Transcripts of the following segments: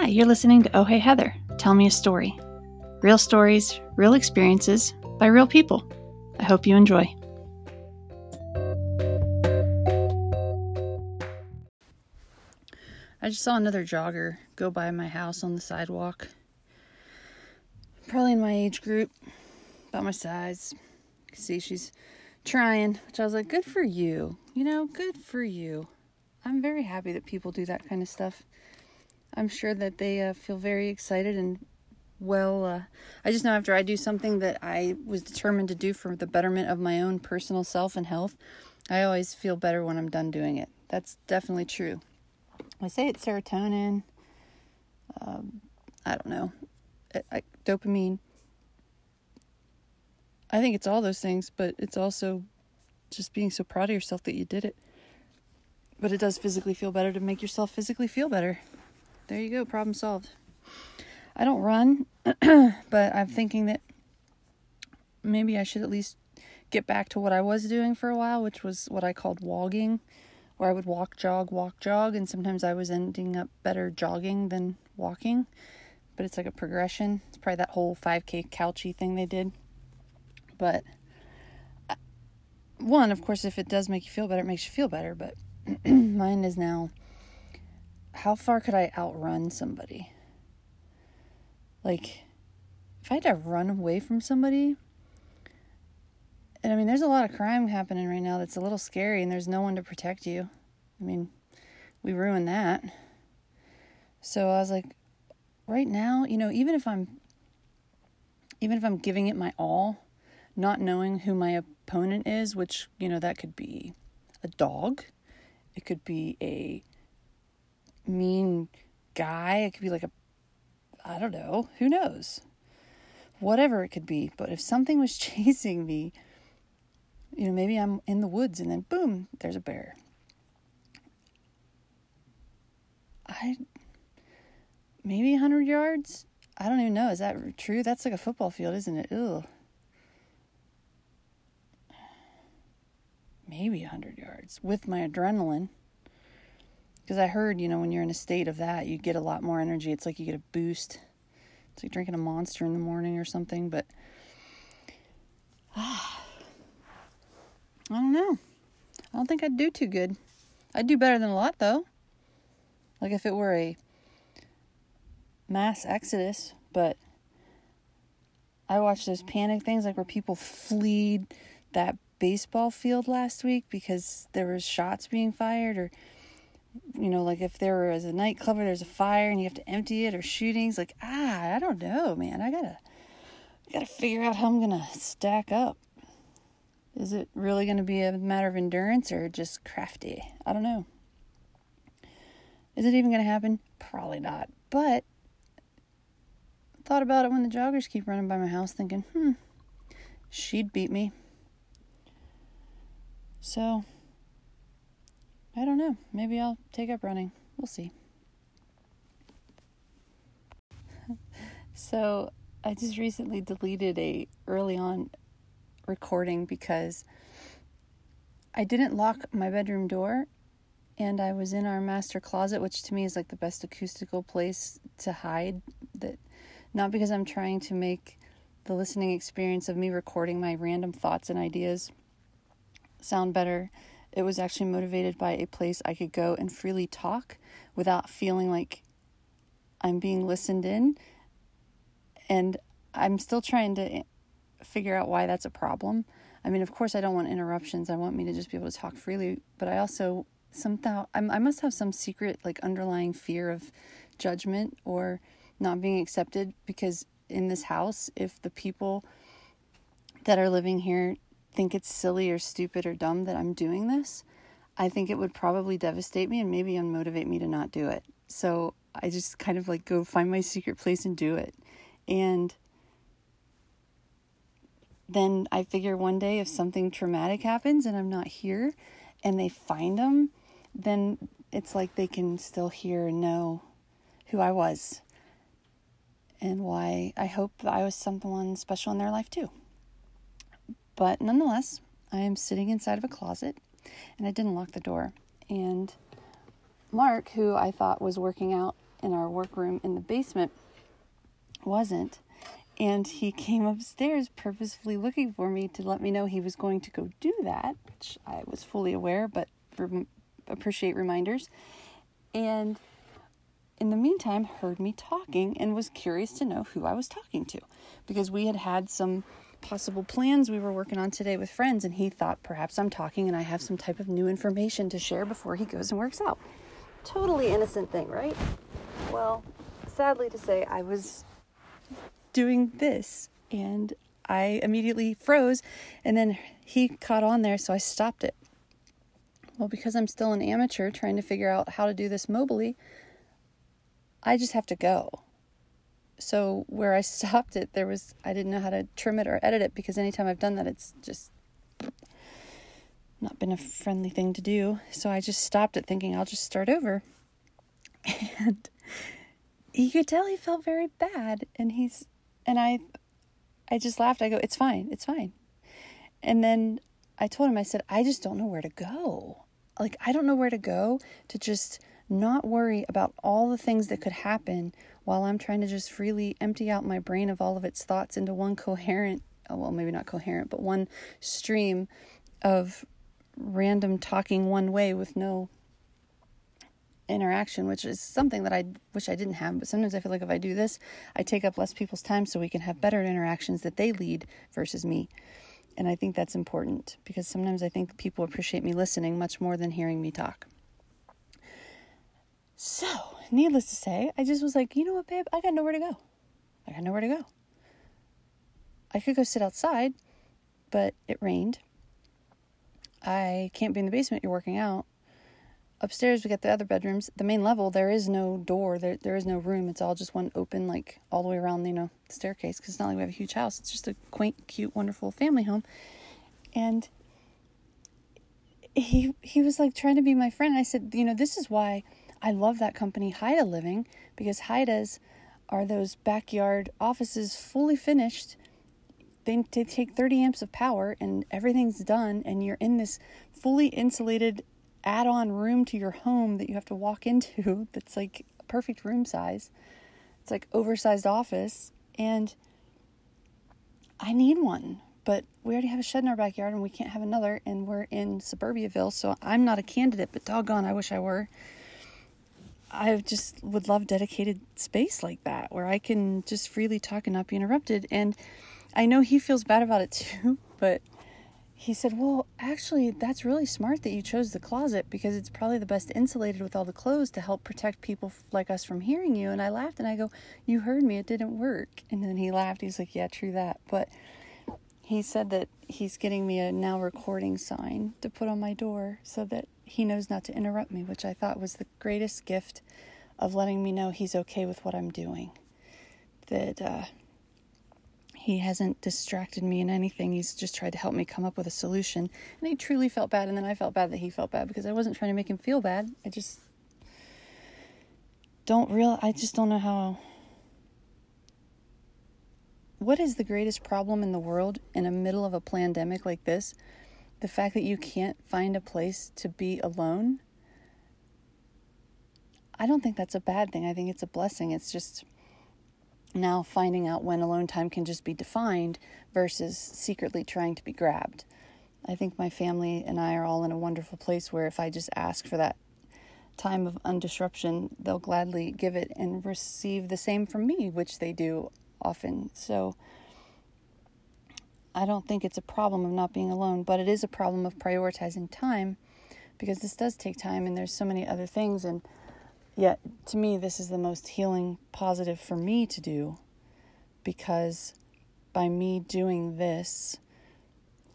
Hi, you're listening to Oh Hey Heather. Tell me a story. Real stories, real experiences by real people. I hope you enjoy. I just saw another jogger go by my house on the sidewalk. Probably in my age group, about my size. See, she's trying, which I was like, good for you. You know, good for you. I'm very happy that people do that kind of stuff. I'm sure that they uh, feel very excited and well. Uh, I just know after I do something that I was determined to do for the betterment of my own personal self and health, I always feel better when I'm done doing it. That's definitely true. I say it's serotonin. Um, I don't know. I, I, dopamine. I think it's all those things, but it's also just being so proud of yourself that you did it. But it does physically feel better to make yourself physically feel better. There you go, problem solved. I don't run, but I'm thinking that maybe I should at least get back to what I was doing for a while, which was what I called walking, where I would walk, jog, walk, jog, and sometimes I was ending up better jogging than walking. But it's like a progression. It's probably that whole 5K couchy thing they did. But uh, one, of course, if it does make you feel better, it makes you feel better. But mine is now how far could I outrun somebody? Like, if I had to run away from somebody, and I mean, there's a lot of crime happening right now that's a little scary, and there's no one to protect you. I mean, we ruined that. So I was like, right now, you know, even if I'm, even if I'm giving it my all, not knowing who my opponent is, which, you know, that could be a dog, it could be a mean guy. It could be like a, I don't know, who knows? Whatever it could be. But if something was chasing me, you know, maybe I'm in the woods and then boom, there's a bear. I, maybe 100 yards? I don't even know. Is that true? That's like a football field, isn't it? Ugh. Maybe 100 yards with my adrenaline because I heard, you know, when you're in a state of that, you get a lot more energy. It's like you get a boost. It's like drinking a monster in the morning or something, but I don't know. I don't think I'd do too good. I'd do better than a lot though. Like if it were a mass exodus, but I watched those panic things like where people fleed that baseball field last week because there was shots being fired or you know, like if there was a nightclub or there's a fire and you have to empty it or shootings, like ah, I don't know, man. I gotta, I gotta figure out how I'm gonna stack up. Is it really gonna be a matter of endurance or just crafty? I don't know. Is it even gonna happen? Probably not. But thought about it when the joggers keep running by my house, thinking, hmm, she'd beat me. So I don't know. Maybe I'll take up running. We'll see. so, I just recently deleted a early on recording because I didn't lock my bedroom door and I was in our master closet, which to me is like the best acoustical place to hide that not because I'm trying to make the listening experience of me recording my random thoughts and ideas sound better it was actually motivated by a place I could go and freely talk without feeling like I'm being listened in. And I'm still trying to figure out why that's a problem. I mean, of course, I don't want interruptions. I want me to just be able to talk freely, but I also somehow I'm, I must have some secret like underlying fear of judgment or not being accepted because in this house, if the people that are living here think it's silly or stupid or dumb that I'm doing this, I think it would probably devastate me and maybe unmotivate me to not do it. So I just kind of like go find my secret place and do it. And then I figure one day if something traumatic happens and I'm not here and they find them, then it's like they can still hear and know who I was and why I hope I was someone special in their life too. But nonetheless, I am sitting inside of a closet and I didn't lock the door. And Mark, who I thought was working out in our workroom in the basement wasn't. And he came upstairs purposefully looking for me to let me know he was going to go do that, which I was fully aware, but rem- appreciate reminders. And in the meantime, heard me talking and was curious to know who I was talking to because we had had some possible plans we were working on today with friends, and he thought perhaps I'm talking and I have some type of new information to share before he goes and works out. Totally innocent thing, right? Well, sadly to say, I was doing this and I immediately froze and then he caught on there, so I stopped it. Well, because I'm still an amateur trying to figure out how to do this mobily, I just have to go. So where I stopped it, there was I didn't know how to trim it or edit it because anytime I've done that, it's just not been a friendly thing to do. So I just stopped it, thinking I'll just start over. And he could tell he felt very bad, and he's and I, I just laughed. I go, "It's fine, it's fine." And then I told him, I said, "I just don't know where to go. Like I don't know where to go to just." Not worry about all the things that could happen while I'm trying to just freely empty out my brain of all of its thoughts into one coherent, oh, well, maybe not coherent, but one stream of random talking one way with no interaction, which is something that I wish I didn't have. But sometimes I feel like if I do this, I take up less people's time so we can have better interactions that they lead versus me. And I think that's important because sometimes I think people appreciate me listening much more than hearing me talk. So, needless to say, I just was like, you know what, babe? I got nowhere to go. I got nowhere to go. I could go sit outside, but it rained. I can't be in the basement. You're working out. Upstairs, we got the other bedrooms. The main level, there is no door. There, there is no room. It's all just one open, like all the way around, you know, staircase. Because it's not like we have a huge house. It's just a quaint, cute, wonderful family home. And he he was like trying to be my friend. I said, you know, this is why I love that company, Haida Living, because Haidas are those backyard offices fully finished. They, they take 30 amps of power and everything's done, and you're in this fully insulated add on room to your home that you have to walk into that's like perfect room size. It's like oversized office, and I need one but we already have a shed in our backyard and we can't have another and we're in suburbiaville so i'm not a candidate but doggone i wish i were I just would love dedicated space like that where I can just freely talk and not be interrupted. And I know he feels bad about it too, but he said, Well, actually, that's really smart that you chose the closet because it's probably the best insulated with all the clothes to help protect people like us from hearing you. And I laughed and I go, You heard me, it didn't work. And then he laughed. He's like, Yeah, true that. But he said that he's getting me a now recording sign to put on my door so that he knows not to interrupt me, which I thought was the greatest gift of letting me know he's okay with what I'm doing. That uh, he hasn't distracted me in anything. He's just tried to help me come up with a solution. And he truly felt bad, and then I felt bad that he felt bad because I wasn't trying to make him feel bad. I just don't real. I just don't know how. What is the greatest problem in the world in the middle of a pandemic like this? The fact that you can't find a place to be alone, I don't think that's a bad thing. I think it's a blessing. It's just now finding out when alone time can just be defined versus secretly trying to be grabbed. I think my family and I are all in a wonderful place where if I just ask for that time of undisruption, they'll gladly give it and receive the same from me, which they do often. So, I don't think it's a problem of not being alone, but it is a problem of prioritizing time because this does take time and there's so many other things. And yet, to me, this is the most healing positive for me to do because by me doing this,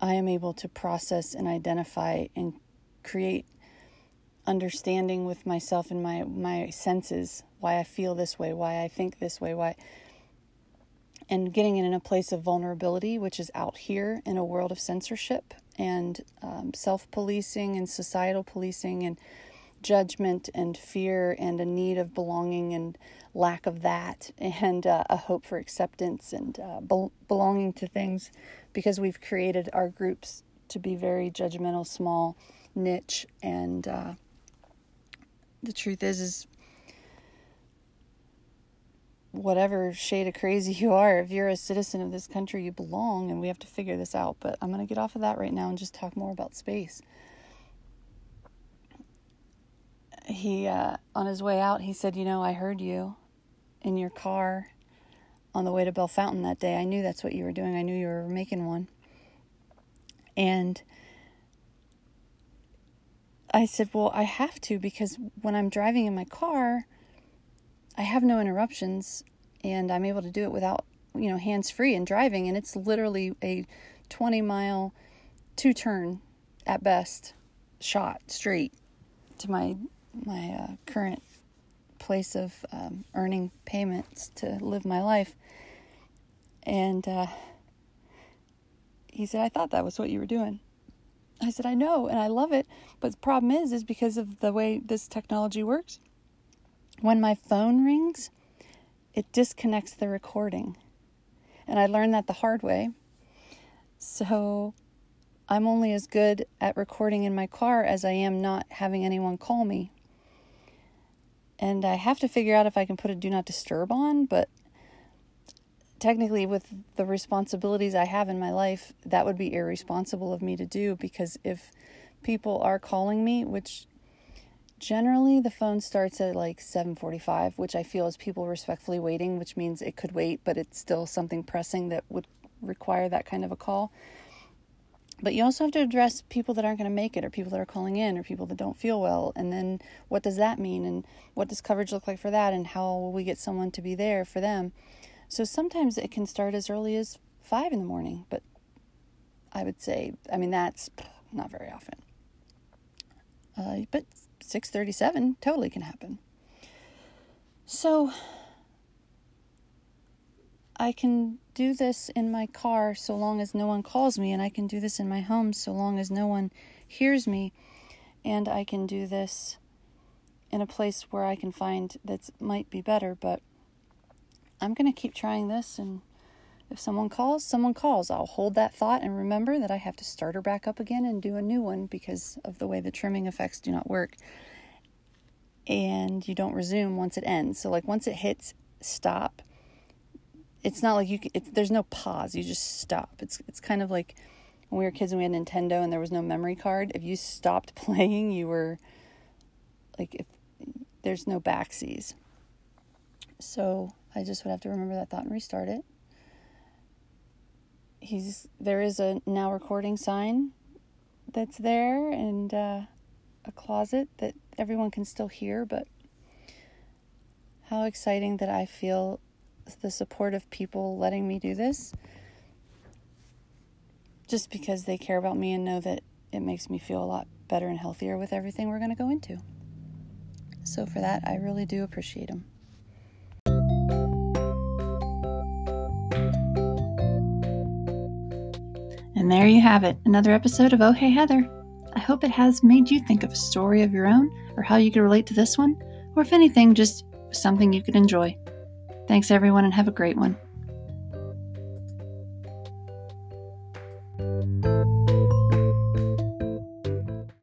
I am able to process and identify and create understanding with myself and my my senses why I feel this way, why I think this way, why and getting it in a place of vulnerability, which is out here in a world of censorship and um, self policing and societal policing and judgment and fear and a need of belonging and lack of that and uh, a hope for acceptance and uh, be- belonging to things because we've created our groups to be very judgmental, small, niche, and uh, the truth is, is whatever shade of crazy you are. If you're a citizen of this country, you belong, and we have to figure this out. But I'm going to get off of that right now and just talk more about space. He, uh, on his way out, he said, You know, I heard you in your car on the way to Bellefontaine that day. I knew that's what you were doing, I knew you were making one. And I said, Well, I have to because when I'm driving in my car, I have no interruptions and I'm able to do it without, you know, hands free and driving. And it's literally a 20 mile, two turn at best shot straight to my my uh, current place of um, earning payments to live my life. And uh, he said, I thought that was what you were doing. I said, I know, and I love it. But the problem is, is because of the way this technology works, when my phone rings, it disconnects the recording. And I learned that the hard way. So I'm only as good at recording in my car as I am not having anyone call me. And I have to figure out if I can put a do not disturb on, but technically, with the responsibilities I have in my life, that would be irresponsible of me to do because if people are calling me, which generally the phone starts at like 7:45 which I feel is people respectfully waiting which means it could wait but it's still something pressing that would require that kind of a call. But you also have to address people that aren't going to make it or people that are calling in or people that don't feel well and then what does that mean and what does coverage look like for that and how will we get someone to be there for them? So sometimes it can start as early as 5 in the morning but I would say I mean that's not very often. Uh, but 637 totally can happen. So I can do this in my car so long as no one calls me, and I can do this in my home so long as no one hears me, and I can do this in a place where I can find that might be better, but I'm going to keep trying this and if someone calls, someone calls. I'll hold that thought and remember that I have to start her back up again and do a new one because of the way the trimming effects do not work. And you don't resume once it ends. So, like, once it hits stop, it's not like you can, there's no pause. You just stop. It's, it's kind of like when we were kids and we had Nintendo and there was no memory card. If you stopped playing, you were like, if there's no backsies. So, I just would have to remember that thought and restart it he's there is a now recording sign that's there and uh, a closet that everyone can still hear but how exciting that i feel the support of people letting me do this. Just because they care about me and know that it makes me feel a lot better and healthier with everything we're going to go into. So for that i really do appreciate them And there you have it, another episode of Oh Hey Heather. I hope it has made you think of a story of your own, or how you could relate to this one, or if anything, just something you could enjoy. Thanks, everyone, and have a great one.